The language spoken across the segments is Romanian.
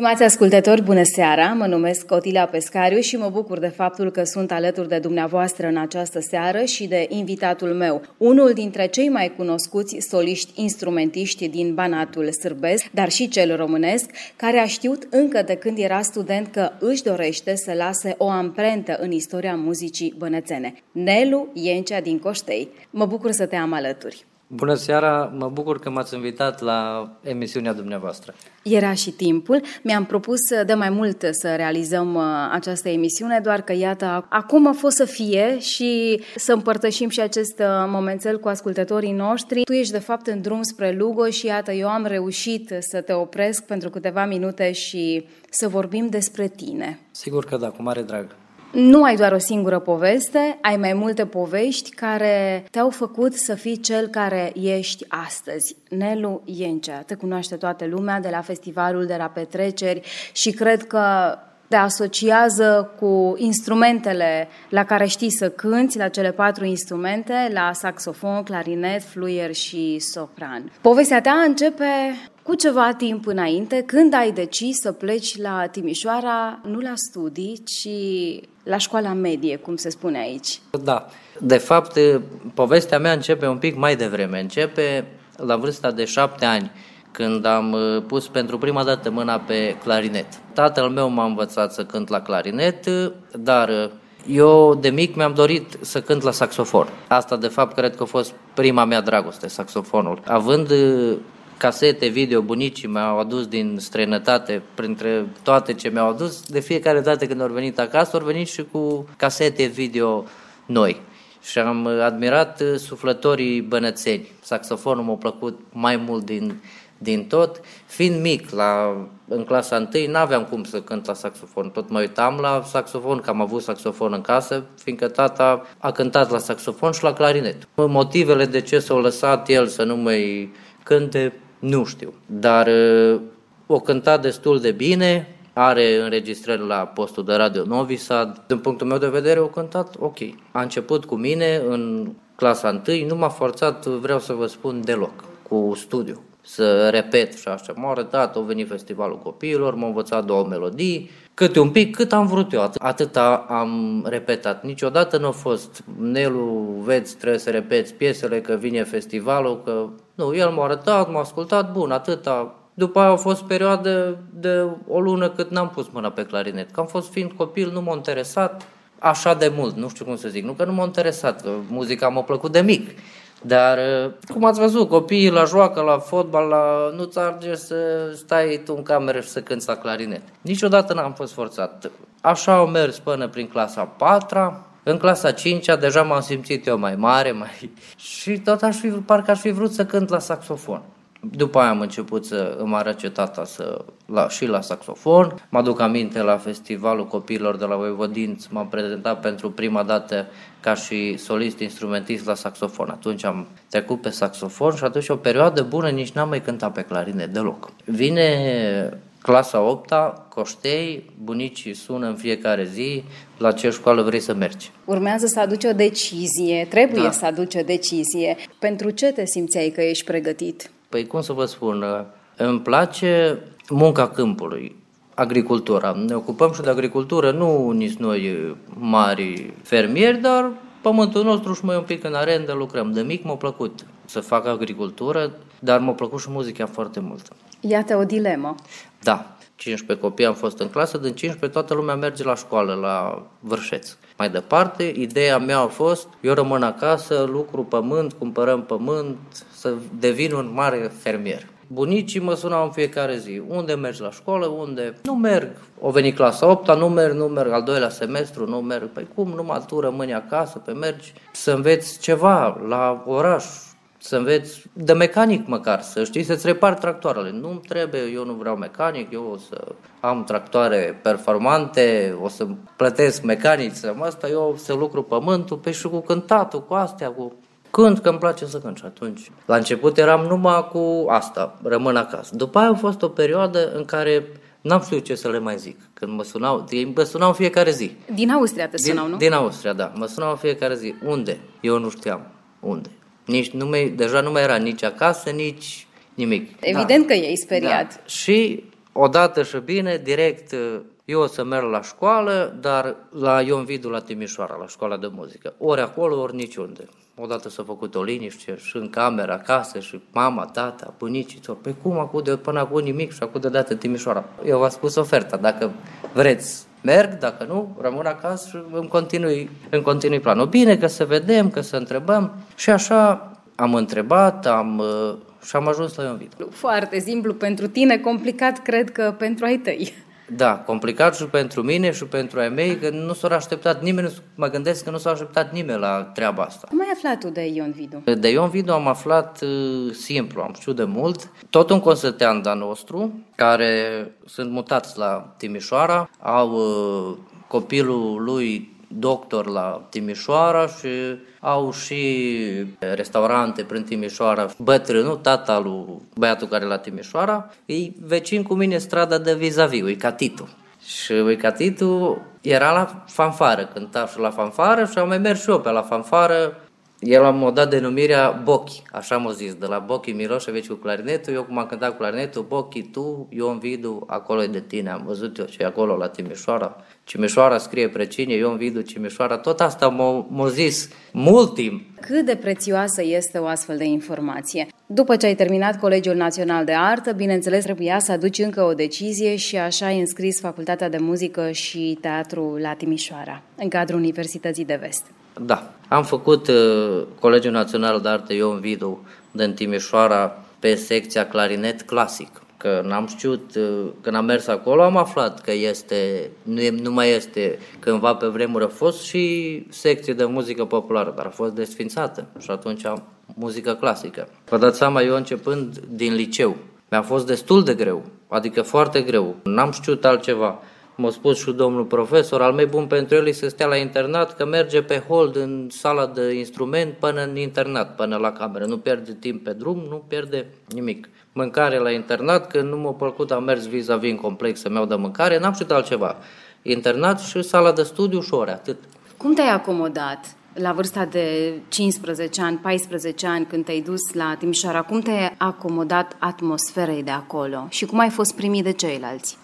Stimați ascultători, bună seara! Mă numesc Otila Pescariu și mă bucur de faptul că sunt alături de dumneavoastră în această seară și de invitatul meu, unul dintre cei mai cunoscuți soliști instrumentiști din Banatul sârbesc, dar și cel românesc, care a știut încă de când era student că își dorește să lase o amprentă în istoria muzicii bănățene. Nelu Iencea din Coștei. Mă bucur să te am alături. Bună seara, mă bucur că m-ați invitat la emisiunea dumneavoastră. Era și timpul. Mi-am propus de mai mult să realizăm uh, această emisiune, doar că iată, acum a fost să fie și să împărtășim și acest uh, momențel cu ascultătorii noștri. Tu ești de fapt în drum spre Lugo și iată, eu am reușit să te opresc pentru câteva minute și să vorbim despre tine. Sigur că da, cu mare drag. Nu ai doar o singură poveste, ai mai multe povești care te-au făcut să fii cel care ești astăzi. Nelu Iencea, te cunoaște toată lumea de la festivalul, de la petreceri și cred că te asociază cu instrumentele la care știi să cânți, la cele patru instrumente, la saxofon, clarinet, fluier și sopran. Povestea ta începe cu ceva timp înainte, când ai decis să pleci la Timișoara, nu la studii, ci la școala medie, cum se spune aici. Da. De fapt, povestea mea începe un pic mai devreme. Începe la vârsta de șapte ani, când am uh, pus pentru prima dată mâna pe clarinet. Tatăl meu m-a învățat să cânt la clarinet, dar uh, eu de mic mi-am dorit să cânt la saxofon. Asta de fapt cred că a fost prima mea dragoste, saxofonul. Având uh, casete video bunicii mi-au adus din străinătate, printre toate ce mi-au adus, de fiecare dată când au venit acasă, au venit și cu casete video noi. Și am admirat suflătorii bănățeni. Saxofonul m-a plăcut mai mult din, din tot. Fiind mic, la, în clasa 1, n-aveam cum să cânt la saxofon. Tot mă uitam la saxofon, că am avut saxofon în casă, fiindcă tata a cântat la saxofon și la clarinet. Motivele de ce s-au lăsat el să nu mai cânte, nu știu, dar uh, o cântat destul de bine, are înregistrări la postul de radio Novi Sad. Din punctul meu de vedere, o cântat ok. A început cu mine în clasa 1, nu m-a forțat, vreau să vă spun, deloc, cu studiu să repet și așa. M-a arătat, a venit festivalul copiilor, m-a învățat două melodii, câte un pic, cât am vrut eu, atâta am repetat. Niciodată nu a fost, Nelu, vezi, trebuie să repeți piesele, că vine festivalul, că... Nu, el m-a arătat, m-a ascultat, bun, atâta. După aia a fost perioadă de o lună cât n-am pus mâna pe clarinet. Că am fost fiind copil, nu m-a interesat așa de mult, nu știu cum să zic, nu că nu m-a interesat, că muzica m-a plăcut de mic. Dar, uh, cum ați văzut, copiii la joacă, la fotbal, la... nu-ți arge să stai tu în cameră și să cânti la clarinet. Niciodată n-am fost forțat. Așa au mers până prin clasa 4 în clasa 5 deja m-am simțit eu mai mare mai... și tot aș fi, parcă aș fi vrut să cânt la saxofon. După aia am început să îmi arăce tata să, la, și la saxofon. Mă aduc aminte la festivalul copiilor de la Voivodinț, m-am prezentat pentru prima dată ca și solist instrumentist la saxofon. Atunci am trecut pe saxofon și atunci o perioadă bună nici n-am mai cântat pe clarinet deloc. Vine clasa 8 Coștei, bunicii sună în fiecare zi la ce școală vrei să mergi. Urmează să aduci o decizie, trebuie da. să aduci o decizie. Pentru ce te simțeai că ești pregătit? Păi cum să vă spun, îmi place munca câmpului, agricultura. Ne ocupăm și de agricultură, nu nici noi mari fermieri, dar pământul nostru și mai un pic în arendă lucrăm. De mic m-a plăcut să fac agricultură, dar m-a plăcut și muzica foarte mult. Iată o dilemă. Da, 15 copii am fost în clasă, din 15 toată lumea merge la școală, la Vârșeț. Mai departe, ideea mea a fost, eu rămân acasă, lucru pământ, cumpărăm pământ, să devin un mare fermier. Bunicii mă sunau în fiecare zi. Unde mergi la școală? Unde? Nu merg. O venit clasa 8 nu merg, nu merg al doilea semestru, nu merg. Păi cum, numai tu rămâni acasă, pe mergi să înveți ceva la oraș. Să înveți de mecanic măcar, să știi să-ți repari tractoarele. Nu trebuie, eu nu vreau mecanic, eu o să am tractoare performante, o să plătesc mecanici, să asta, eu să lucru pământul, pe și cu cântatul, cu astea, cu cânt, că îmi place să cânt și atunci. La început eram numai cu asta, rămân acasă. După aia a fost o perioadă în care N-am știut ce să le mai zic. Când mă sunau, mă sunau în fiecare zi. Din Austria te sunau, din, nu? Din Austria, da. Mă sunau în fiecare zi. Unde? Eu nu știam. Unde? Nici nu mai, deja nu mai era nici acasă, nici nimic. Evident da. că e speriat. Da. Și odată și bine, direct, eu o să merg la școală, dar la Ion Vidu la Timișoara, la școala de muzică. Ori acolo, ori niciunde. Odată s-a făcut o liniște și în camera acasă și mama, tata, bunicii, tot. Păi cum acude până acum nimic și acum de dată Timișoara. Eu v-am spus oferta, dacă vreți merg, dacă nu, rămân acasă și îmi continui, îmi continui planul. Bine că să vedem, că să întrebăm și așa am întrebat, am, uh, și am ajuns la Ion Vidu. Foarte simplu pentru tine, complicat cred că pentru ai tăi. Da, complicat și pentru mine și pentru ai mei, că nu s-a așteptat nimeni, mă gândesc că nu s-a așteptat nimeni la treaba asta. Cum ai aflat tu de Ion Vidu? De Ion Vidu am aflat uh, simplu, am știut de mult. Tot un consătean de nostru, care sunt mutați la Timișoara, au uh, copilul lui doctor la Timișoara și au și restaurante prin Timișoara. Bătrânul, tata lui băiatul care la Timișoara, e vecin cu mine strada de vis-a-vis, Uicatitu. Și Uicatitu era la fanfară, cânta și la fanfară și am mai mers și eu pe la fanfară el am dat denumirea Bochi, așa m-a zis, de la Bochi Miloșevici cu clarinetul, eu cum am cântat cu clarinetul, Bochi, tu, Ion Vidu, acolo e de tine, am văzut eu și acolo la Timișoara. Timișoara scrie precine, Ion Vidu, Timișoara, tot asta m-a, m-a zis mult timp. Cât de prețioasă este o astfel de informație? După ce ai terminat Colegiul Național de Artă, bineînțeles trebuia să aduci încă o decizie și așa ai înscris Facultatea de Muzică și Teatru la Timișoara, în cadrul Universității de Vest. Da, am făcut uh, Colegiul Național de Arte Ion Vidu din Timișoara pe secția clarinet clasic. Că n-am știut, uh, când am mers acolo, am aflat că este, nu, e, nu mai este, cândva pe vremuri a fost și secție de muzică populară, dar a fost desfințată și atunci am muzică clasică. Vă dați seama, eu începând din liceu, mi-a fost destul de greu, adică foarte greu, n-am știut altceva m-a spus și domnul profesor, al mai bun pentru el să stea la internat, că merge pe hold în sala de instrument până în internat, până la cameră. Nu pierde timp pe drum, nu pierde nimic. Mâncare la internat, că nu m-a plăcut, am mers vis-a-vis în complex să-mi iau de mâncare, n-am știut altceva. Internat și sala de studiu și ore, atât. Cum te-ai acomodat? la vârsta de 15 ani, 14 ani, când te-ai dus la Timișoara, cum te-ai acomodat atmosferei de acolo și cum ai fost primit de ceilalți?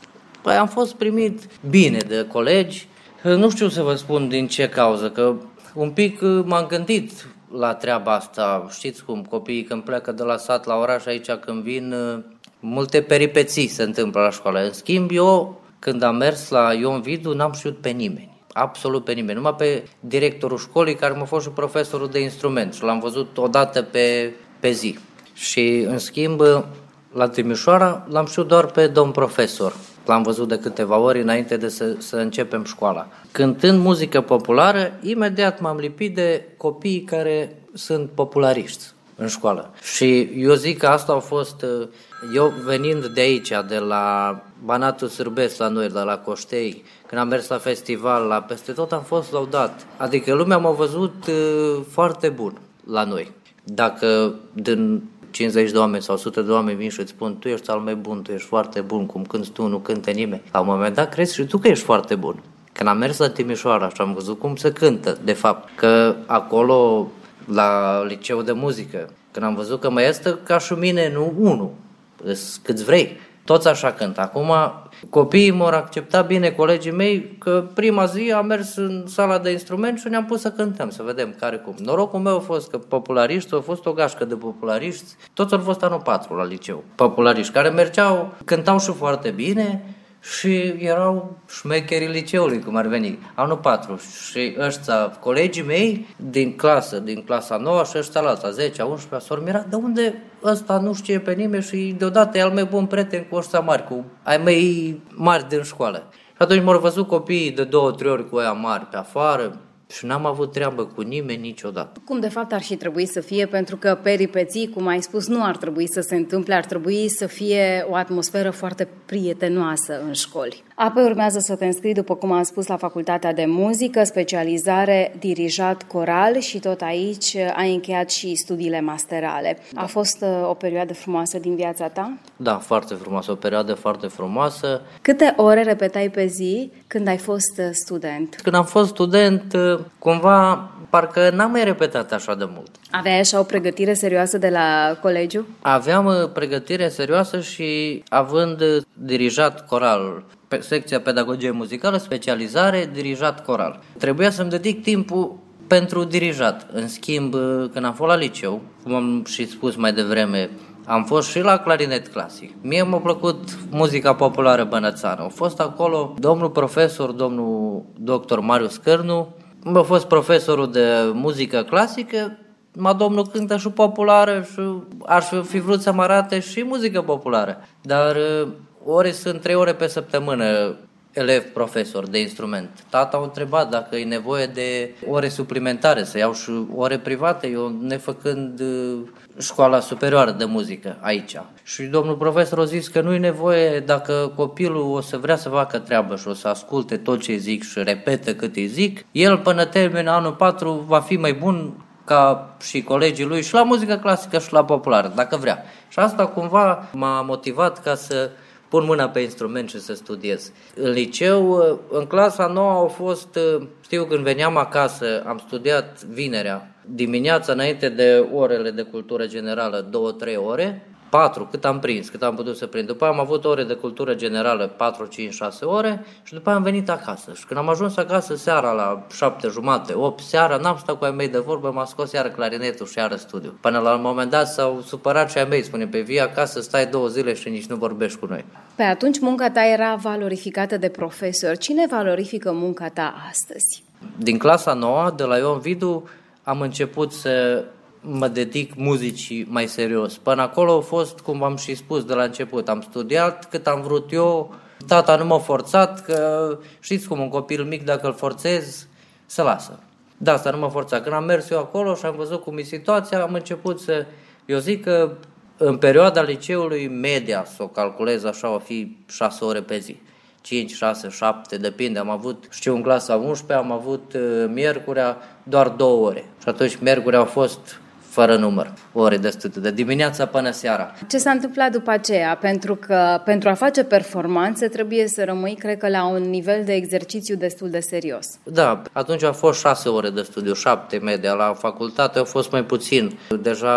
Păi am fost primit bine de colegi, nu știu să vă spun din ce cauză, că un pic uh, m-am gândit la treaba asta. Știți cum, copiii când pleacă de la sat la oraș, aici când vin, uh, multe peripeții se întâmplă la școală. În schimb, eu, când am mers la Ion Vidu, n-am știut pe nimeni. Absolut pe nimeni. Numai pe directorul școlii, care m-a fost și profesorul de instrument. Și l-am văzut odată pe, pe zi. Și, în schimb, la Timișoara l-am știut doar pe domn profesor, L-am văzut de câteva ori înainte de să, să începem școala. Cântând muzică populară, imediat m-am lipit de copiii care sunt populariști în școală. Și eu zic că asta a fost, uh, eu venind de aici, de la Banatul Sârbesc la noi, de la Coștei, când am mers la festival, la peste tot am fost laudat. Adică lumea m-a văzut uh, foarte bun la noi. Dacă din 50 de oameni sau 100 de oameni vin și îți spun tu ești al mai bun, tu ești foarte bun, cum cânti tu, nu cânte nimeni. La un moment dat crezi și tu că ești foarte bun. Când am mers la Timișoara și am văzut cum se cântă, de fapt, că acolo la liceu de muzică, când am văzut că mai este ca și mine, nu unul, câți vrei, toți așa cântă. Acum copiii m-au acceptat bine colegii mei că prima zi am mers în sala de instrument și ne-am pus să cântăm, să vedem care cum. Norocul meu a fost că populariști, au fost o gașcă de populariști, toți au fost anul 4 la liceu. Populariști care mergeau, cântau și foarte bine, și erau șmecherii liceului, cum ar veni, anul 4. Și ăștia, colegii mei din clasă, din clasa 9 și ăștia la alta, 10, 11, s-au mirat de unde ăsta nu știe pe nimeni și deodată e al mai bun prieten cu ăștia mari, cu ai mei mari din școală. Și atunci m-au văzut copiii de două, trei ori cu aia mari pe afară, și n-am avut treabă cu nimeni niciodată. Cum de fapt ar și trebui să fie, pentru că peripeții, cum ai spus, nu ar trebui să se întâmple, ar trebui să fie o atmosferă foarte prietenoasă în școli. Apoi urmează să te înscrii, după cum am spus, la Facultatea de Muzică, specializare dirijat coral și tot aici ai încheiat și studiile masterale. A fost uh, o perioadă frumoasă din viața ta? Da, foarte frumoasă, o perioadă foarte frumoasă. Câte ore repetai pe zi când ai fost uh, student? Când am fost student, uh, cumva, parcă n-am mai repetat așa de mult. Aveai așa o pregătire serioasă de la colegiu? Aveam pregătire serioasă și având dirijat coralul, pe secția pedagogie muzicală, specializare, dirijat coral. Trebuia să-mi dedic timpul pentru dirijat. În schimb, când am fost la liceu, cum am și spus mai devreme, am fost și la clarinet clasic. Mie m-a plăcut muzica populară bănățană. A fost acolo domnul profesor, domnul doctor Marius Cărnu, a fost profesorul de muzică clasică, ma domnul cântă și populară și aș fi vrut să mă arate și muzică populară. Dar ore sunt trei ore pe săptămână elev-profesor de instrument. Tata a întrebat dacă e nevoie de ore suplimentare, să iau și ore private, eu nefăcând uh, școala superioară de muzică aici. Și domnul profesor a zis că nu e nevoie dacă copilul o să vrea să facă treabă și o să asculte tot ce zic și repete cât îi zic, el până termină anul 4 va fi mai bun ca și colegii lui și la muzică clasică și la populară, dacă vrea. Și asta cumva m-a motivat ca să pun mâna pe instrument și să studiez. În liceu, în clasa nouă au fost, știu când veneam acasă, am studiat vinerea, dimineața înainte de orele de cultură generală, două, trei ore, 4, cât am prins, cât am putut să prind. După aia am avut ore de cultură generală, 4, 5, 6 ore și după aia am venit acasă. Și când am ajuns acasă seara la 7 jumate, 8 seara, n-am stat cu ai mei de vorbă, m-a scos iară clarinetul și iară studiu. Până la un moment dat s-au supărat și ai mei, spune, pe vii acasă, stai două zile și nici nu vorbești cu noi. Pe atunci munca ta era valorificată de profesor. Cine valorifică munca ta astăzi? Din clasa nouă, de la Ion Vidu, am început să mă dedic muzicii mai serios. Până acolo a fost, cum v-am și spus de la început, am studiat cât am vrut eu, tata nu m-a forțat, că știți cum un copil mic dacă îl forțez, se lasă. Da, asta nu m-a forțat. Când am mers eu acolo și am văzut cum e situația, am început să... Eu zic că în perioada liceului media, să o calculez așa, o fi 6 ore pe zi. 5, 6, 7, depinde. Am avut, știu, în clasa 11 am avut uh, miercurea doar două ore. Și atunci miercurea au fost fără număr, ore de studiu, de dimineața până seara. Ce s-a întâmplat după aceea? Pentru că pentru a face performanțe trebuie să rămâi, cred că, la un nivel de exercițiu destul de serios. Da, atunci a fost șase ore de studiu, șapte media. La facultate au fost mai puțin. Deja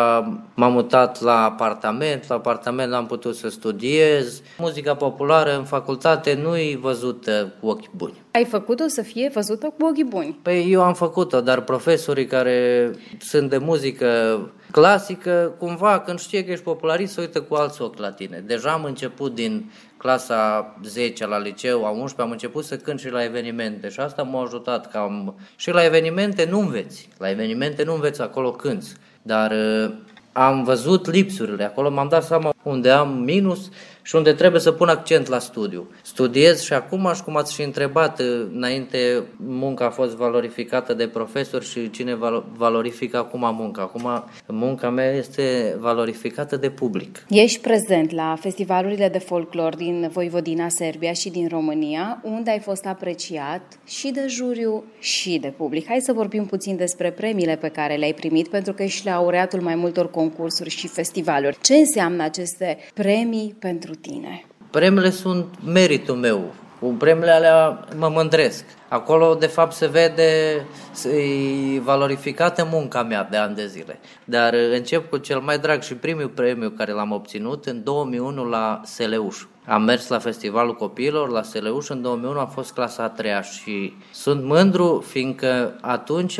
m-am mutat la apartament, la apartament am putut să studiez. Muzica populară în facultate nu e văzută cu ochi buni. Ai făcut-o să fie văzută cu ochii buni? Păi eu am făcut-o, dar profesorii care sunt de muzică clasică, cumva când știe că ești popularist, se uită cu alți ochi la tine. Deja am început din clasa 10 la liceu, a 11 am început să cânt și la evenimente și asta m-a ajutat cam... Și la evenimente nu înveți, la evenimente nu înveți, acolo cânți, dar uh, am văzut lipsurile, acolo m-am dat seama unde am minus și unde trebuie să pun accent la studiu. Studiez și acum, și cum ați și întrebat, înainte munca a fost valorificată de profesori și cine valorifică acum munca. Acum munca mea este valorificată de public. Ești prezent la festivalurile de folclor din Voivodina Serbia și din România, unde ai fost apreciat și de juriu și de public. Hai să vorbim puțin despre premiile pe care le-ai primit, pentru că ești laureatul mai multor concursuri și festivaluri. Ce înseamnă aceste premii pentru tine? Premiile sunt meritul meu. Cu premiile alea mă mândresc. Acolo, de fapt, se vede e valorificată munca mea de ani de zile. Dar încep cu cel mai drag și primul premiu care l-am obținut în 2001 la Seleuș. Am mers la Festivalul Copiilor, la Seleuș, în 2001 a fost clasa a treia și sunt mândru fiindcă atunci,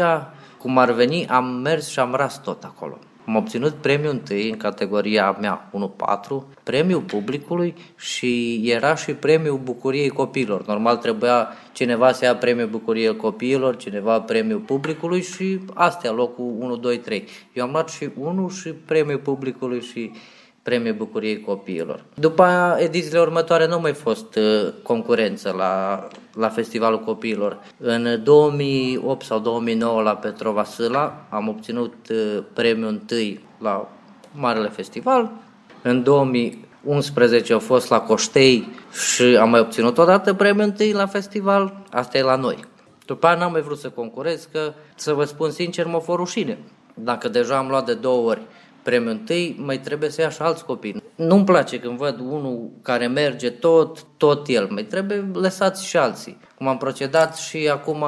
cum ar veni, am mers și am ras tot acolo. Am obținut premiul întâi în categoria mea 1-4, premiul publicului și era și premiul bucuriei copiilor. Normal trebuia cineva să ia premiul bucuriei copiilor, cineva premiul publicului și astea, locul 1, 2, 3. Eu am luat și 1 și premiul publicului și Premiul Bucuriei Copiilor. După aia, edițiile următoare nu mai fost uh, concurență la, la Festivalul Copiilor. În 2008 sau 2009 la Petrova Sâla am obținut uh, premiul întâi la Marele Festival. În 2011 a fost la Coștei și am mai obținut odată premiul întâi la festival. Asta e la noi. După aia n-am mai vrut să concurez, că să vă spun sincer, mă fă rușine. Dacă deja am luat de două ori premiul întâi, mai trebuie să ia și alți copii. Nu-mi place când văd unul care merge tot, tot el. Mai trebuie lăsați și alții. Cum am procedat și acum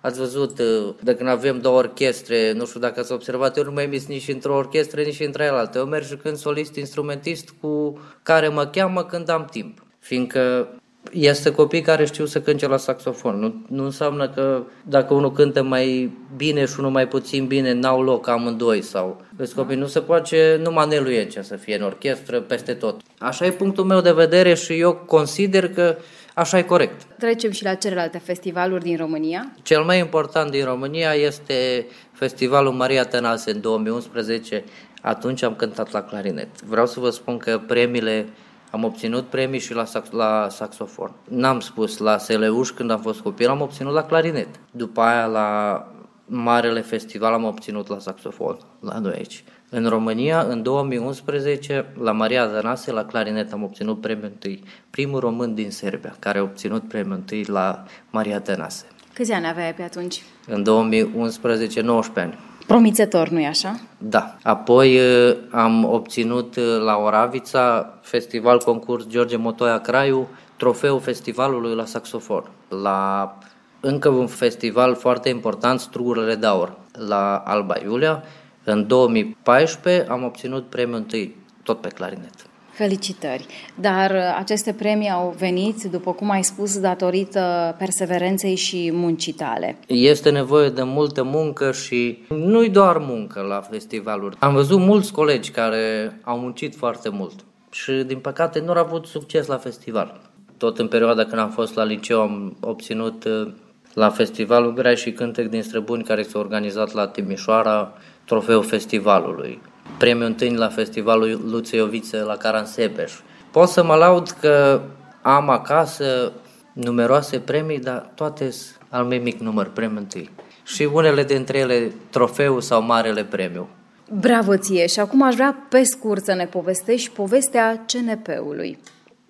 ați văzut, uh, de când avem două orchestre, nu știu dacă ați observat, eu nu mai emis nici într-o orchestră, nici între alte. Eu merg când solist instrumentist cu care mă cheamă când am timp. Fiindcă este copii care știu să cânte la saxofon. Nu, nu înseamnă că dacă unul cântă mai bine și unul mai puțin bine, n-au loc amândoi sau... Vezi, copii, nu se poate numai Nelu Iencea să fie în orchestră peste tot. Așa e punctul meu de vedere și eu consider că așa e corect. Trecem și la celelalte festivaluri din România. Cel mai important din România este Festivalul Maria Tănase în 2011. Atunci am cântat la clarinet. Vreau să vă spun că premiile am obținut premii și la, sax- la saxofon. N-am spus la Seleuș când am fost copil, am obținut la clarinet. După aia la Marele Festival am obținut la saxofon, la noi aici. În România, în 2011, la Maria Zanase, la clarinet, am obținut premiul întâi. Primul român din Serbia care a obținut premiul întâi la Maria Zanase. Câți ani aveai pe atunci? În 2011, 19 ani. Promițător, nu-i așa? Da. Apoi am obținut la Oravița festival concurs George Motoia Craiu, trofeul festivalului la saxofon. La încă un festival foarte important, Strugurile de Aur, la Alba Iulia. În 2014 am obținut premiul întâi, tot pe clarinet. Felicitări! Dar uh, aceste premii au venit, după cum ai spus, datorită perseverenței și muncii tale. Este nevoie de multă muncă și nu-i doar muncă la festivaluri. Am văzut mulți colegi care au muncit foarte mult și, din păcate, nu au avut succes la festival. Tot în perioada când am fost la liceu am obținut uh, la festivalul Grai și Cântec din Străbuni care s-a organizat la Timișoara trofeul festivalului premiul întâi la festivalul Luțeiovițe la Caransebeș. Pot să mă laud că am acasă numeroase premii, dar toate al meu mic număr, premiul întâi. Și unele dintre ele trofeu sau marele premiu. Bravo ție! Și acum aș vrea pe scurt să ne povestești povestea CNP-ului.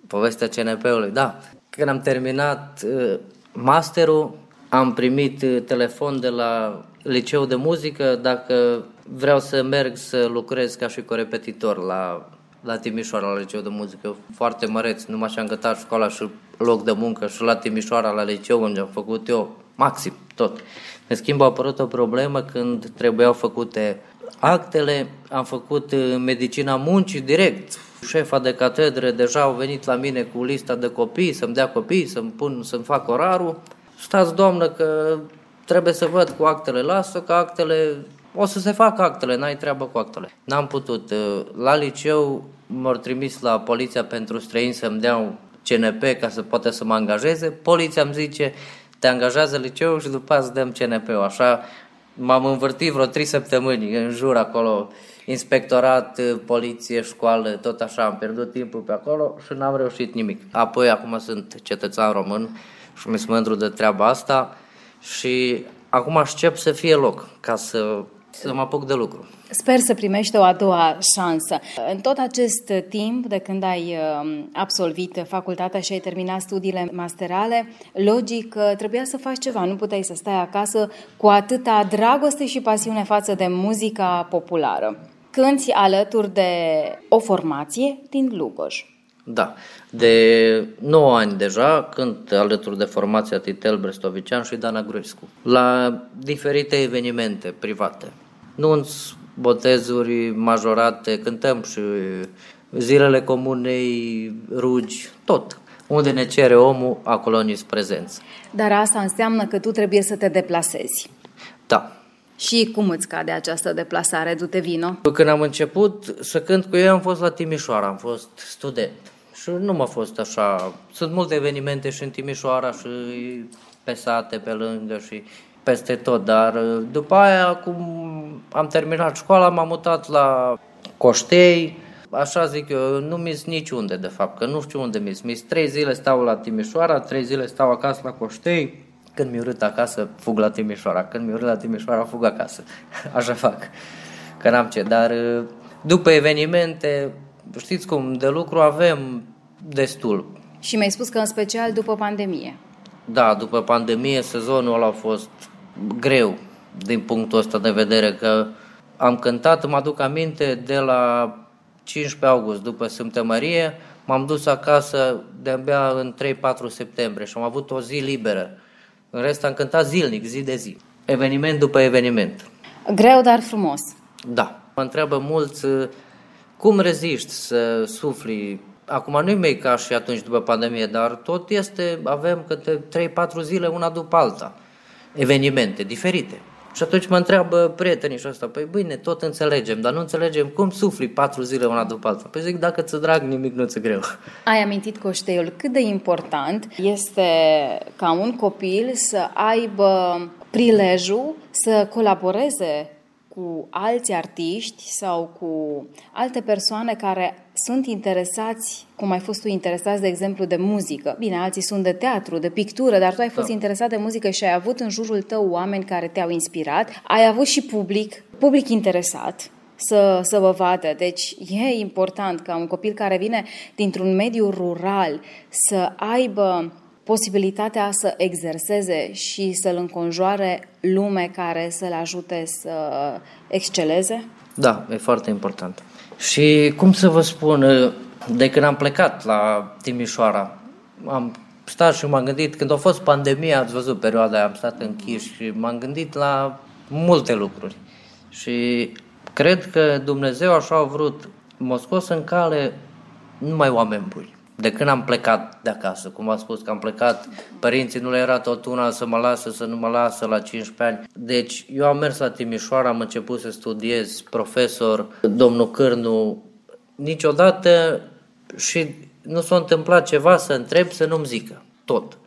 Povestea CNP-ului, da. Când am terminat uh, masterul, am primit uh, telefon de la liceu de muzică dacă vreau să merg să lucrez ca și corepetitor la, la Timișoara, la liceu de muzică. Foarte măreț, numai și-am gătat școala și loc de muncă și la Timișoara, la liceu, unde am făcut eu maxim tot. În schimb, a apărut o problemă când trebuiau făcute actele, am făcut uh, medicina muncii direct. Șefa de catedră deja au venit la mine cu lista de copii, să-mi dea copii, să-mi, pun, să-mi fac orarul. Stați, doamnă, că trebuie să văd cu actele, lasă că actele, o să se facă actele, n-ai treabă cu actele. N-am putut. La liceu m-au trimis la Poliția pentru Străini să-mi dea un CNP ca să poată să mă angajeze. Poliția îmi zice, te angajează liceul și după aceea îți dăm CNP-ul. Așa m-am învârtit vreo trei săptămâni în jur acolo, inspectorat, poliție, școală, tot așa, am pierdut timpul pe acolo și n-am reușit nimic. Apoi acum sunt cetățean român și mi-sunt mândru de treaba asta și acum aștept să fie loc ca să, să mă apuc de lucru. Sper să primești o a doua șansă. În tot acest timp de când ai um, absolvit facultatea și ai terminat studiile masterale, logic trebuia să faci ceva, nu puteai să stai acasă cu atâta dragoste și pasiune față de muzica populară. Cânți alături de o formație din Lugoj. Da, de 9 ani deja, când alături de formația Titel Brestovician și Dana Gruescu, la diferite evenimente private. Nunți, botezuri majorate, cântăm și zilele comunei, rugi, tot. Unde ne cere omul, acolo ni prezenți. Dar asta înseamnă că tu trebuie să te deplasezi. Da, și cum îți cade această deplasare, du-te vino? Când am început să cânt cu ei, am fost la Timișoara, am fost student. Și nu m-a fost așa. Sunt multe evenimente și în Timișoara și pe sate, pe lângă și peste tot, dar după aia, cum am terminat școala, m-am mutat la Coștei, așa zic eu, nu mis niciunde de fapt, că nu știu unde mis. Mis trei zile stau la Timișoara, trei zile stau acasă la Coștei, când mi urât acasă, fug la Timișoara, când mi urât la Timișoara, fug acasă. Așa fac, că n-am ce, dar după evenimente, știți cum, de lucru avem destul. Și mi-ai spus că în special după pandemie. Da, după pandemie sezonul ăla a fost greu din punctul ăsta de vedere, că am cântat, mă aduc aminte, de la 15 august, după Sfântă Marie, m-am dus acasă de-abia în 3-4 septembrie și am avut o zi liberă. În rest am cântat zilnic, zi de zi, eveniment după eveniment. Greu, dar frumos. Da. Mă întreabă mulți cum reziști să sufli Acum nu-i mai ca și atunci după pandemie, dar tot este, avem câte 3-4 zile una după alta, evenimente diferite. Și atunci mă întreabă prietenii și asta, păi bine, tot înțelegem, dar nu înțelegem cum sufli patru zile una după alta. Păi zic, dacă ți drag, nimic nu ți greu. Ai amintit Coșteiul, cât de important este ca un copil să aibă prilejul să colaboreze cu alți artiști sau cu alte persoane care sunt interesați, cum ai fost tu interesați, de exemplu, de muzică. Bine, alții sunt de teatru, de pictură, dar tu ai fost da. interesat de muzică și ai avut în jurul tău oameni care te-au inspirat. Ai avut și public, public interesat să, să vă vadă. Deci e important ca un copil care vine dintr-un mediu rural să aibă posibilitatea să exerseze și să-l înconjoare lume care să-l ajute să exceleze? Da, e foarte important. Și cum să vă spun, de când am plecat la Timișoara, am stat și m-am gândit, când a fost pandemia, ați văzut perioada aia, am stat închis și m-am gândit la multe lucruri. Și cred că Dumnezeu așa a vrut, m-a scos în cale numai oameni buni de când am plecat de acasă, cum am spus că am plecat, părinții nu le era tot una să mă lasă, să nu mă lasă la 15 ani. Deci eu am mers la Timișoara, am început să studiez, profesor, domnul Cârnu, niciodată și nu s-a întâmplat ceva să întreb să nu-mi zică, tot.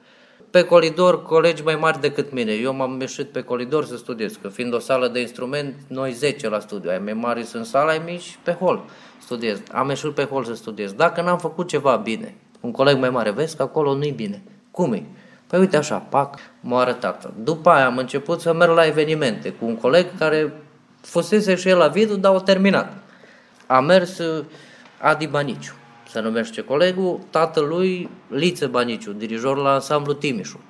Pe colidor, colegi mai mari decât mine. Eu m-am ieșit pe colidor să studiez, că fiind o sală de instrument, noi 10 la studiu. Ai mai mari sunt sala, ai mici pe hol studiez. Am ieșit pe hol să studiez. Dacă n-am făcut ceva bine, un coleg mai mare, vezi că acolo nu-i bine. Cum e? Păi uite așa, pac, m-a arătat. După aia am început să merg la evenimente cu un coleg care fusese și el la vidu, dar o terminat. A mers uh, Adi Baniciu, se numește colegul, tatălui Liță Baniciu, dirijor la ansamblu Timișu.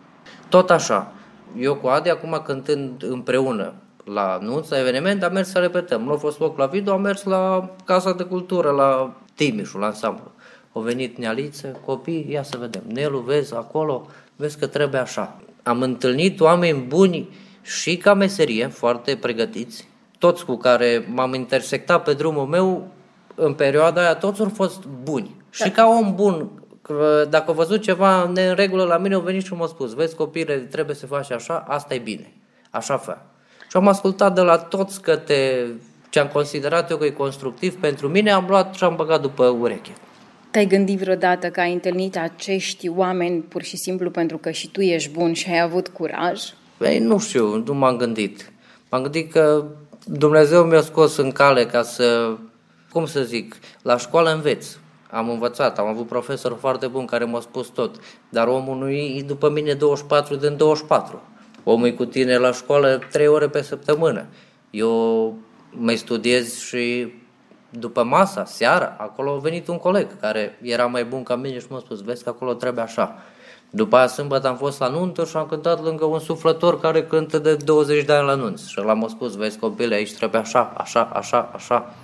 Tot așa, eu cu Adi acum cântând împreună la anunț, la eveniment, am mers să repetăm. Nu a fost loc la video, am mers la Casa de Cultură, la Timișul, la ansamblu. Au venit nealițe, copii, ia să vedem. Nelu, vezi acolo, vezi că trebuie așa. Am întâlnit oameni buni și ca meserie, foarte pregătiți, toți cu care m-am intersectat pe drumul meu, în perioada aia, toți au fost buni. Da. Și ca om bun, dacă au văzut ceva în regulă la mine, au venit și m-au spus, vezi copile, trebuie să faci așa, asta e bine. Așa fă. Și am ascultat de la toți câte ce am considerat eu că e constructiv pentru mine, am luat și am băgat după ureche. Te-ai gândit vreodată că ai întâlnit acești oameni pur și simplu pentru că și tu ești bun și ai avut curaj? Ei, nu știu, nu m-am gândit. M-am gândit că Dumnezeu mi-a scos în cale ca să, cum să zic, la școală înveți. Am învățat, am avut profesor foarte bun care m-a spus tot, dar omul nu e după mine 24 din 24 omul e cu tine la școală trei ore pe săptămână. Eu mai studiez și după masa, seara, acolo a venit un coleg care era mai bun ca mine și m-a spus, vezi că acolo trebuie așa. După aia sâmbătă am fost la nuntă și am cântat lângă un suflător care cântă de 20 de ani la nunți. Și l-am spus, vezi copile, aici trebuie așa, așa, așa, așa.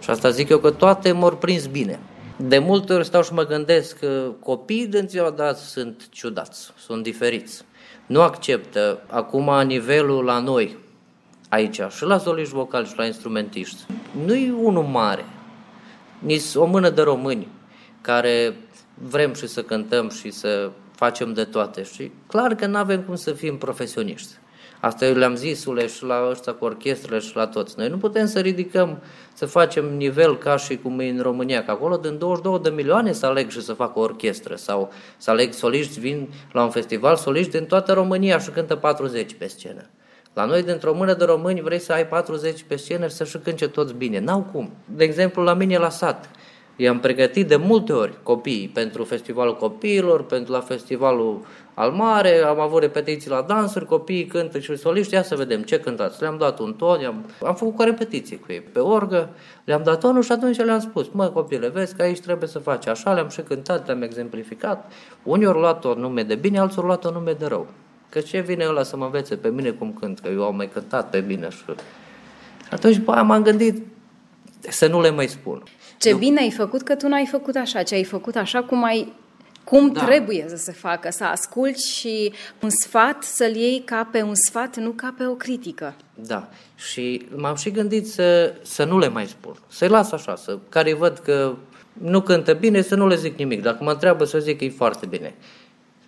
Și asta zic eu că toate m-au prins bine. De multe ori stau și mă gândesc că copiii din ziua de azi sunt ciudați, sunt diferiți nu acceptă acum nivelul la noi, aici, și la soliști vocali și la instrumentiști. Nu e unul mare, nici o mână de români care vrem și să cântăm și să facem de toate. Și clar că nu avem cum să fim profesioniști. Asta eu le-am zis și la ăștia cu orchestrele și la toți. Noi nu putem să ridicăm, să facem nivel ca și cum e în România, că acolo din 22 de milioane să aleg și să fac o orchestră sau să aleg soliști, vin la un festival soliști din toată România și cântă 40 pe scenă. La noi, dintr-o mână de români, vrei să ai 40 pe scenă și să-și cânce toți bine. N-au cum. De exemplu, la mine la sat, i-am pregătit de multe ori copiii pentru festivalul copiilor, pentru la festivalul al mare, am avut repetiții la dansuri, copiii cântă și soliști, ia să vedem ce cântați. Le-am dat un ton, am, am făcut o repetiție cu ei pe orgă, le-am dat tonul și atunci le-am spus, mă copile, vezi că aici trebuie să faci așa, le-am și cântat, le-am exemplificat. Unii au luat o nume de bine, alții au luat o nume de rău. Că ce vine ăla să mă învețe pe mine cum cânt, că eu am mai cântat pe bine și... Atunci, bă, m-am gândit să nu le mai spun. Ce eu... bine ai făcut că tu n-ai făcut așa, ce ai făcut așa cum ai cum da. trebuie să se facă, să asculți și un sfat să-l iei ca pe un sfat, nu ca pe o critică. Da, și m-am și gândit să, să nu le mai spun, să-i las așa, să, care văd că nu cântă bine, să nu le zic nimic. Dacă mă întreabă să zic că e foarte bine.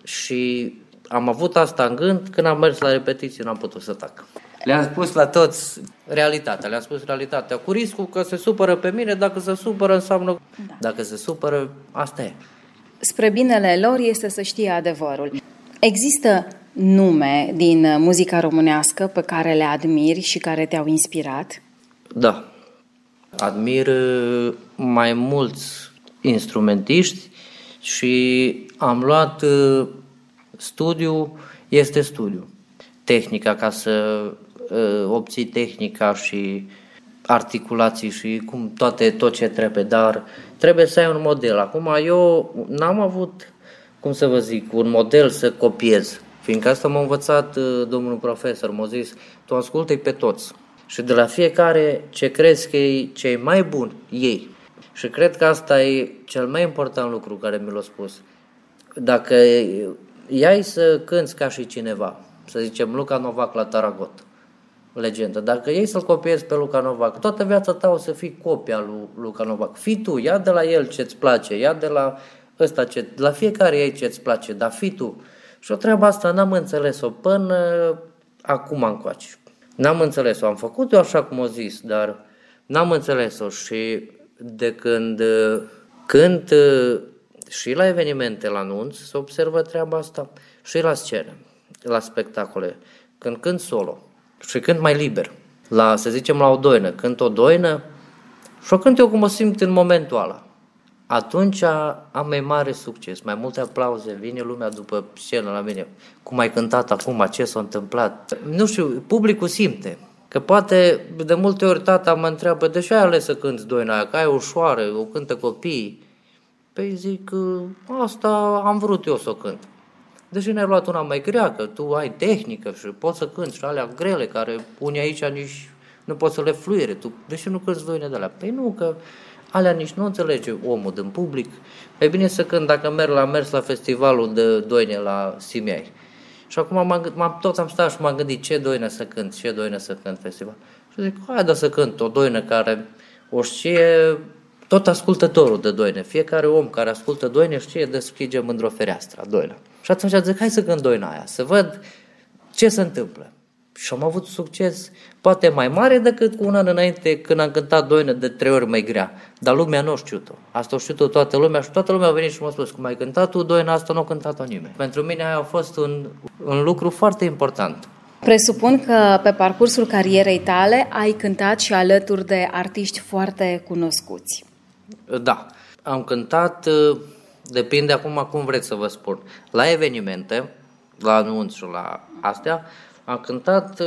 Și am avut asta în gând, când am mers la repetiție, n-am putut să tac. Le-am spus la toți realitatea, le-am spus realitatea, cu riscul că se supără pe mine, dacă se supără înseamnă... Da. Dacă se supără, asta e. Spre binele lor este să știe adevărul. Există nume din muzica românească pe care le admiri și care te-au inspirat? Da. Admir uh, mai mulți instrumentiști și am luat uh, studiu, este studiu. Tehnica, ca să uh, obții tehnica și articulații și cum toate, tot ce trebuie, dar trebuie să ai un model. Acum eu n-am avut, cum să vă zic, un model să copiez, fiindcă asta m-a învățat uh, domnul profesor, m-a zis, tu ascultă pe toți și de la fiecare ce crezi că e cei mai bun, ei. Și cred că asta e cel mai important lucru care mi l-a spus. Dacă iai să cânți ca și cineva, să zicem Luca Novac la Taragot, legendă. Dacă ei să-l copiezi pe Luca Novac, toată viața ta o să fii copia lui Luca Novac. Fii tu, ia de la el ce-ți place, ia de la ăsta ce, la fiecare ei ce-ți place, dar fii tu. Și o treabă asta n-am înțeles-o până acum încoace. N-am înțeles-o, am făcut eu așa cum o zis, dar n-am înțeles-o și de când când și la evenimente, la anunț, se observă treaba asta și la scenă, la spectacole. Când cânt solo, și cânt mai liber. La, să zicem, la o doină. Cânt o doină și o cânt eu cum o simt în momentul ăla. Atunci am mai mare succes, mai multe aplauze, vine lumea după scenă la mine. Cum ai cântat acum, ce s-a întâmplat? Nu știu, publicul simte. Că poate de multe ori tata mă întreabă, de ce ai ales să cânti doina aia, că ai ușoară, o cântă copiii. Păi zic, asta am vrut eu să o cânt. Deși ne-ai luat una mai grea, că tu ai tehnică și poți să cânti și alea grele, care unii aici nici nu poți să le fluiere. Tu, deși nu cânti doine de alea? Păi nu, că alea nici nu înțelege omul din public. E bine să cânt dacă merg la mers la festivalul de doine la Simiai. Și acum m-am, m-am, tot am stat și m-am gândit ce doină să cânt, ce doină să cânt festival. Și zic, hai da să cânt o doină care o știe tot ascultătorul de doine. Fiecare om care ascultă doine știe de schige mândr-o fereastră, doină. Și atunci zic, hai să cânt doina aia, să văd ce se întâmplă. Și am avut succes poate mai mare decât cu un an înainte când am cântat doină de trei ori mai grea. Dar lumea nu știut-o. Asta o știut toată lumea și toată lumea a venit și m-a spus, cum ai cântat tu doina asta, nu a cântat-o nimeni. Pentru mine aia a fost un, un lucru foarte important. Presupun că pe parcursul carierei tale ai cântat și alături de artiști foarte cunoscuți. Da, am cântat, depinde acum cum vreți să vă spun. La evenimente, la anunț și la astea, am cântat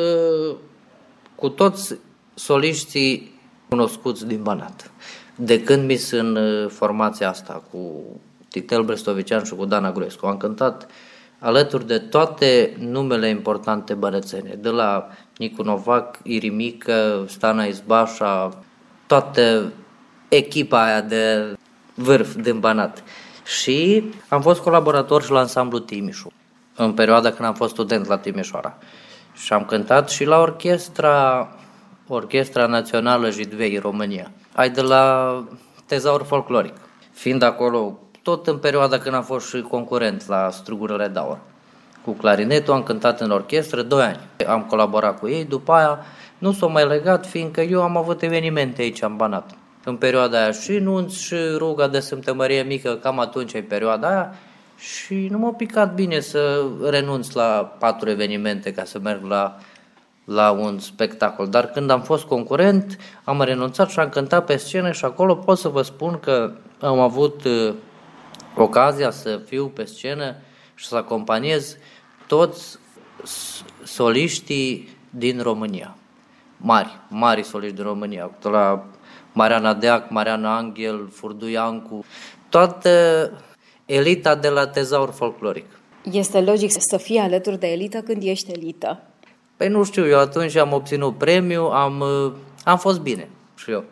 cu toți soliștii cunoscuți din Banat. De când mi sunt în formația asta cu Titel Brestovician și cu Dana Gruescu, am cântat alături de toate numele importante bănețene, de la Nicu Novac, Irimică, Stana Izbașa, toată echipa aia de vârf din Banat. Și am fost colaborator și la ansamblu Timișu, în perioada când am fost student la Timișoara. Și am cântat și la orchestra, Orchestra Națională Jidvei România. Ai de la tezaur folcloric. Fiind acolo tot în perioada când am fost și concurent la Strugurile Daur. Cu clarinetul am cântat în orchestră 2 ani. Am colaborat cu ei, după aia nu s-au mai legat, fiindcă eu am avut evenimente aici în Banat. În perioada aia și nunț și ruga de Sfântă Mărie Mică, cam atunci e perioada aia, și nu m-a picat bine să renunț la patru evenimente ca să merg la, la un spectacol. Dar când am fost concurent, am renunțat și am cântat pe scenă și acolo pot să vă spun că am avut uh, ocazia să fiu pe scenă și să acompaniez toți soliștii din România. Mari, mari soliști din România. La Mariana Deac, Mariana Angel, Furdu Iancu, toată elita de la tezaur folcloric. Este logic să fii alături de elită când ești elită. Păi nu știu, eu atunci am obținut premiu, am, am fost bine și eu.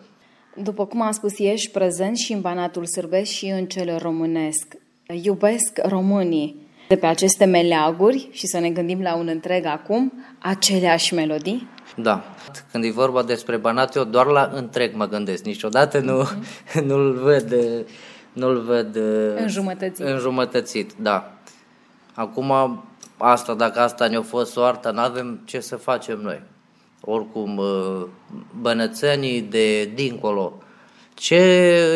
După cum am spus, ești prezent și în banatul sârbesc și în cel românesc. Iubesc românii de pe aceste meleaguri și să ne gândim la un întreg acum, aceleași melodii? Da. Când e vorba despre Banat, eu doar la întreg mă gândesc. Niciodată nu, mm-hmm. nu-l văd, nu-l văd înjumătățit. înjumătățit. Da. Acum, asta, dacă asta ne-a fost soarta, nu avem ce să facem noi. Oricum, bănățenii de dincolo, ce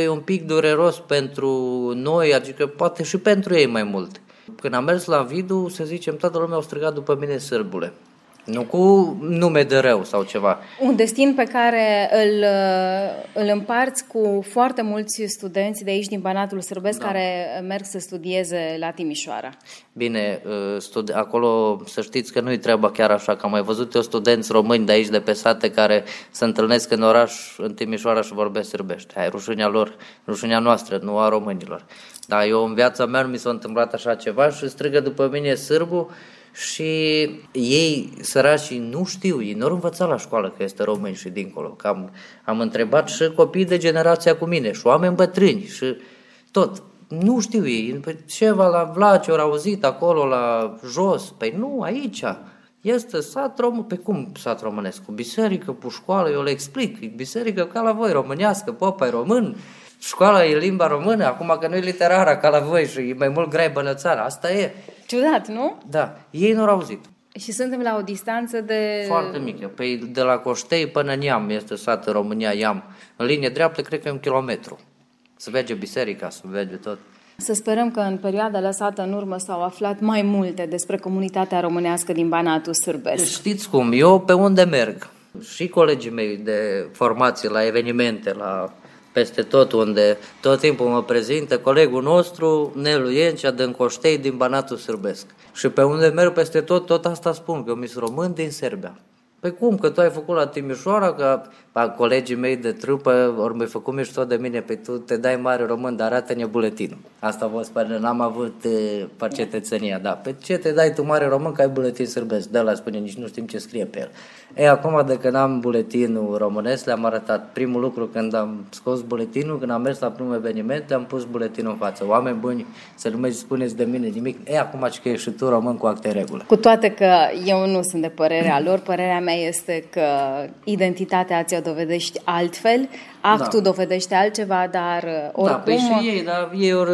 e un pic dureros pentru noi, adică poate și pentru ei mai mult. Când am mers la Vidu, să zicem, toată lumea a strigat după mine sârbule. Nu cu nume de rău sau ceva. Un destin pe care îl, îl împarți cu foarte mulți studenți de aici din Banatul Sârbesc da. care merg să studieze la Timișoara. Bine, uh, studi- acolo să știți că nu-i treaba chiar așa, că am mai văzut eu studenți români de aici, de pe sate, care se întâlnesc în oraș, în Timișoara și vorbesc sârbește. Hai, rușinea lor, rușinea noastră, nu a românilor. Dar eu în viața mea nu mi s-a întâmplat așa ceva și strigă după mine sârbul și ei, săracii, nu știu, ei nu au învățat la școală că este român și dincolo. Că am, am întrebat și copii de generația cu mine și oameni bătrâni și tot. Nu știu ei, păi ceva la Vlace, au auzit acolo la jos. Păi nu, aici. Este sat român, pe cum sat românesc? Cu biserică, cu școală, eu le explic. Biserică ca la voi, românească, popa e român, școala e limba română, acum că nu e literară ca la voi și e mai mult grai bănățara, asta e. Ciudat, nu? Da, ei nu au auzit. Și suntem la o distanță de... Foarte mică. Păi de la Coștei până în Iam, este sat în România Iam. În linie dreaptă, cred că e un kilometru. Să vege biserica, să vege tot. Să sperăm că în perioada lăsată în urmă s-au aflat mai multe despre comunitatea românească din Banatul Sârbesc. Știți cum, eu pe unde merg, și colegii mei de formație la evenimente, la peste tot unde tot timpul mă prezintă colegul nostru, Nelu Iencea, din Coștei, din Banatul Sârbesc. Și pe unde merg peste tot, tot asta spun, că eu mi român din Serbia. Păi cum, că tu ai făcut la Timișoara, că pa, colegii mei de trupă ori mi-ai făcut mișto de mine, pe tu te dai mare român, dar arată-ne buletinul. Asta vă spune, n-am avut e, cetățenia, da. Pe ce te dai tu mare român că ai buletin sârbesc? De la spune, nici nu știm ce scrie pe el. E, acum de când am buletinul românesc, le-am arătat. Primul lucru când am scos buletinul, când am mers la primul eveniment, le-am pus buletinul în față. Oameni buni, să nu mai spuneți de mine nimic. E, acum că ești și tu român cu acte regulă. Cu toate că eu nu sunt de părerea lor, părerea mea este că identitatea ți-o dovedești altfel, actul da. dovedește altceva, dar oricum... Da, păi și ei, dar ei ori,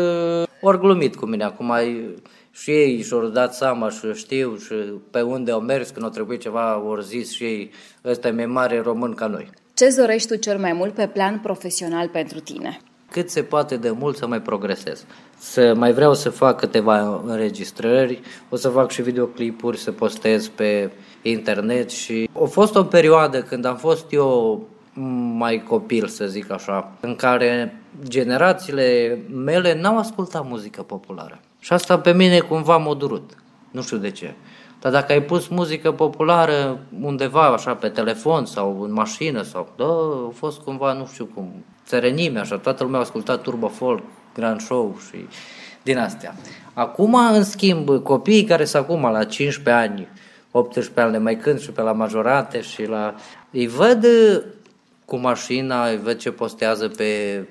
ori glumit cu mine. Acum ai și ei și-au dat seama și știu și pe unde au mers când au trebuit ceva, au zis și ei, ăsta e mai mare român ca noi. Ce dorești tu cel mai mult pe plan profesional pentru tine? Cât se poate de mult să mai progresez. Să mai vreau să fac câteva înregistrări, o să fac și videoclipuri, să postez pe internet și a fost o perioadă când am fost eu mai copil, să zic așa, în care generațiile mele n-au ascultat muzică populară. Și asta pe mine cumva m-a durut. Nu știu de ce. Dar dacă ai pus muzică populară undeva, așa, pe telefon sau în mașină, sau, da, a fost cumva, nu știu cum, țărenime, așa, toată lumea a ascultat Turbo Folk, Grand Show și din astea. Acum, în schimb, copiii care sunt acum la 15 ani, 18 ani, mai cânt și pe la majorate și la... Îi văd cu mașina, îi văd ce postează pe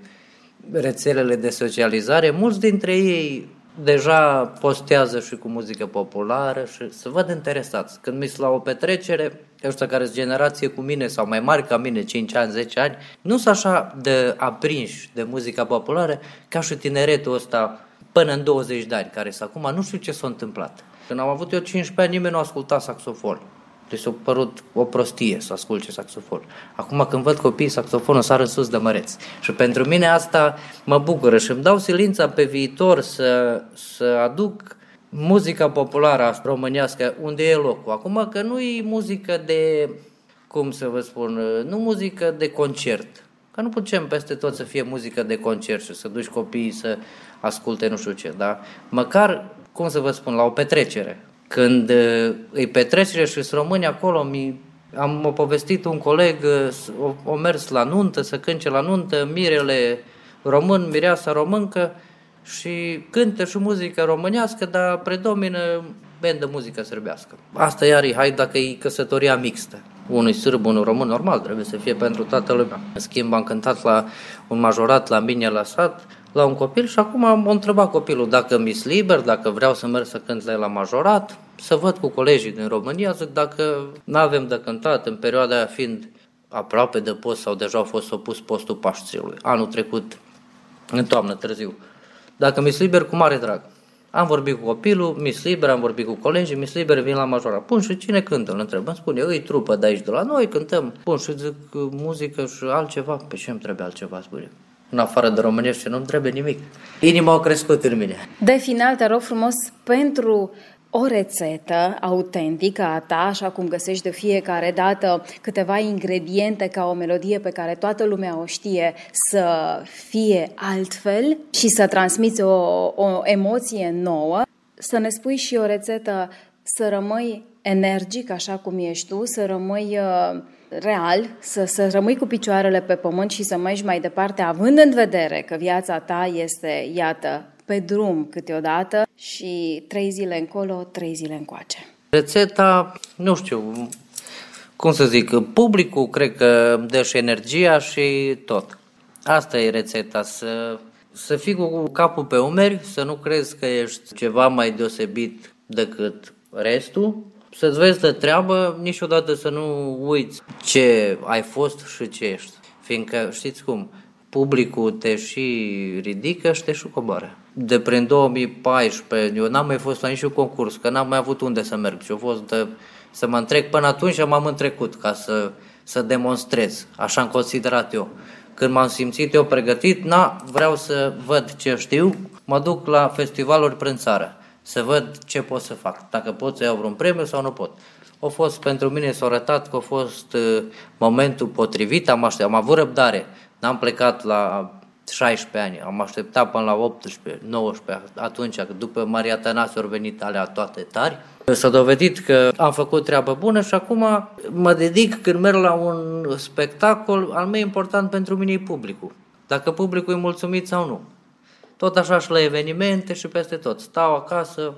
rețelele de socializare, mulți dintre ei deja postează și cu muzică populară și să văd interesați. Când mi la o petrecere, ăștia care sunt generație cu mine sau mai mari ca mine, 5 ani, 10 ani, nu sunt așa de aprinși de muzica populară ca și tineretul ăsta până în 20 de ani, care sunt acum, nu știu ce s-a întâmplat. Când am avut eu 15 ani, nimeni nu asculta saxofon. Deci s-a părut o prostie să asculte saxofon. Acum când văd copiii saxofonul sar în sus de măreți. Și pentru mine asta mă bucură și îmi dau silința pe viitor să, să aduc muzica populară românească, unde e locul. Acum că nu e muzică de, cum să vă spun, nu muzică de concert. Că nu putem peste tot să fie muzică de concert și să duci copiii să asculte nu știu ce, da? Măcar, cum să vă spun, la o petrecere. Când uh, îi petrecere și sunt români acolo, mi am o povestit un coleg, uh, o, o mers la nuntă, să cânce la nuntă, mirele român, mireasa româncă și cântă și muzică românească, dar predomină bandă muzică sârbească. Asta iar e, hai dacă e căsătoria mixtă. Unui sârb, unul român, normal, trebuie să fie pentru toată lumea. În schimb, am cântat la un majorat la mine la sat, la un copil și acum am întrebat copilul dacă mi liber, dacă vreau să merg să cânt la el la majorat, să văd cu colegii din România, zic dacă nu avem de cântat, în perioada aia fiind aproape de post sau deja au fost opus postul Paștilui, anul trecut, în toamnă târziu. Dacă mi liber, cu mare drag. Am vorbit cu copilul, mis liber, am vorbit cu colegii, mis liber, vin la majora. Pun și cine cântă? Îl întreb. Îmi spune, îi trupă de aici de la noi, cântăm. Pun și zic muzică și altceva. Pe ce îmi trebuie altceva, spune în afară de românește, nu-mi trebuie nimic. Inima a crescut în mine. De final, te rog frumos, pentru o rețetă autentică a ta, așa cum găsești de fiecare dată câteva ingrediente ca o melodie pe care toată lumea o știe să fie altfel și să transmiți o, o emoție nouă, să ne spui și o rețetă să rămâi energic, așa cum ești tu, să rămâi uh, real, să, să rămâi cu picioarele pe pământ și să mergi mai departe, având în vedere că viața ta este, iată, pe drum câteodată și trei zile încolo, trei zile încoace. Rețeta, nu știu, cum să zic, publicul cred că dă și energia și tot. Asta e rețeta, să, să fii cu capul pe umeri, să nu crezi că ești ceva mai deosebit decât restul să-ți vezi de treabă, niciodată să nu uiți ce ai fost și ce ești. Fiindcă, știți cum, publicul te și ridică și te și coboară. De prin 2014, eu n-am mai fost la niciun concurs, că n-am mai avut unde să merg și eu fost de, să mă întrec până atunci și m-am întrecut ca să, să demonstrez. Așa am considerat eu. Când m-am simțit eu pregătit, na, vreau să văd ce știu, mă duc la festivaluri prin țară să văd ce pot să fac, dacă pot să iau vreun premiu sau nu pot. A fost pentru mine, s-a arătat că a fost uh, momentul potrivit, am, aștept, am avut răbdare, n-am plecat la 16 ani, am așteptat până la 18, 19, atunci, după Maria Tănase au venit alea toate tari. S-a dovedit că am făcut treabă bună și acum mă dedic când merg la un spectacol, al meu important pentru mine e publicul. Dacă publicul e mulțumit sau nu. Tot așa și la evenimente și peste tot. Stau acasă,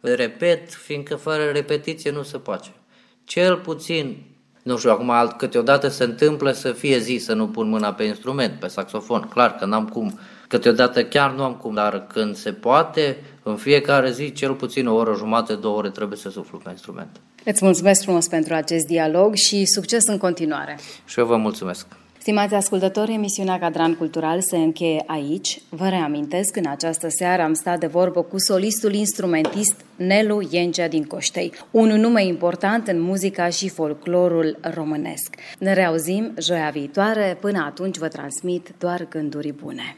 repet, fiindcă fără repetiție nu se poate. Cel puțin, nu știu, acum alt, câteodată se întâmplă să fie zi să nu pun mâna pe instrument, pe saxofon. Clar că n-am cum. Câteodată chiar nu am cum, dar când se poate, în fiecare zi, cel puțin o oră, jumate, două ore trebuie să suflu pe instrument. Îți mulțumesc frumos pentru acest dialog și succes în continuare. Și eu vă mulțumesc. Stimați ascultători, emisiunea Cadran Cultural se încheie aici. Vă reamintesc, în această seară am stat de vorbă cu solistul instrumentist Nelu Iencea din Coștei, un nume important în muzica și folclorul românesc. Ne reauzim joia viitoare, până atunci vă transmit doar gânduri bune.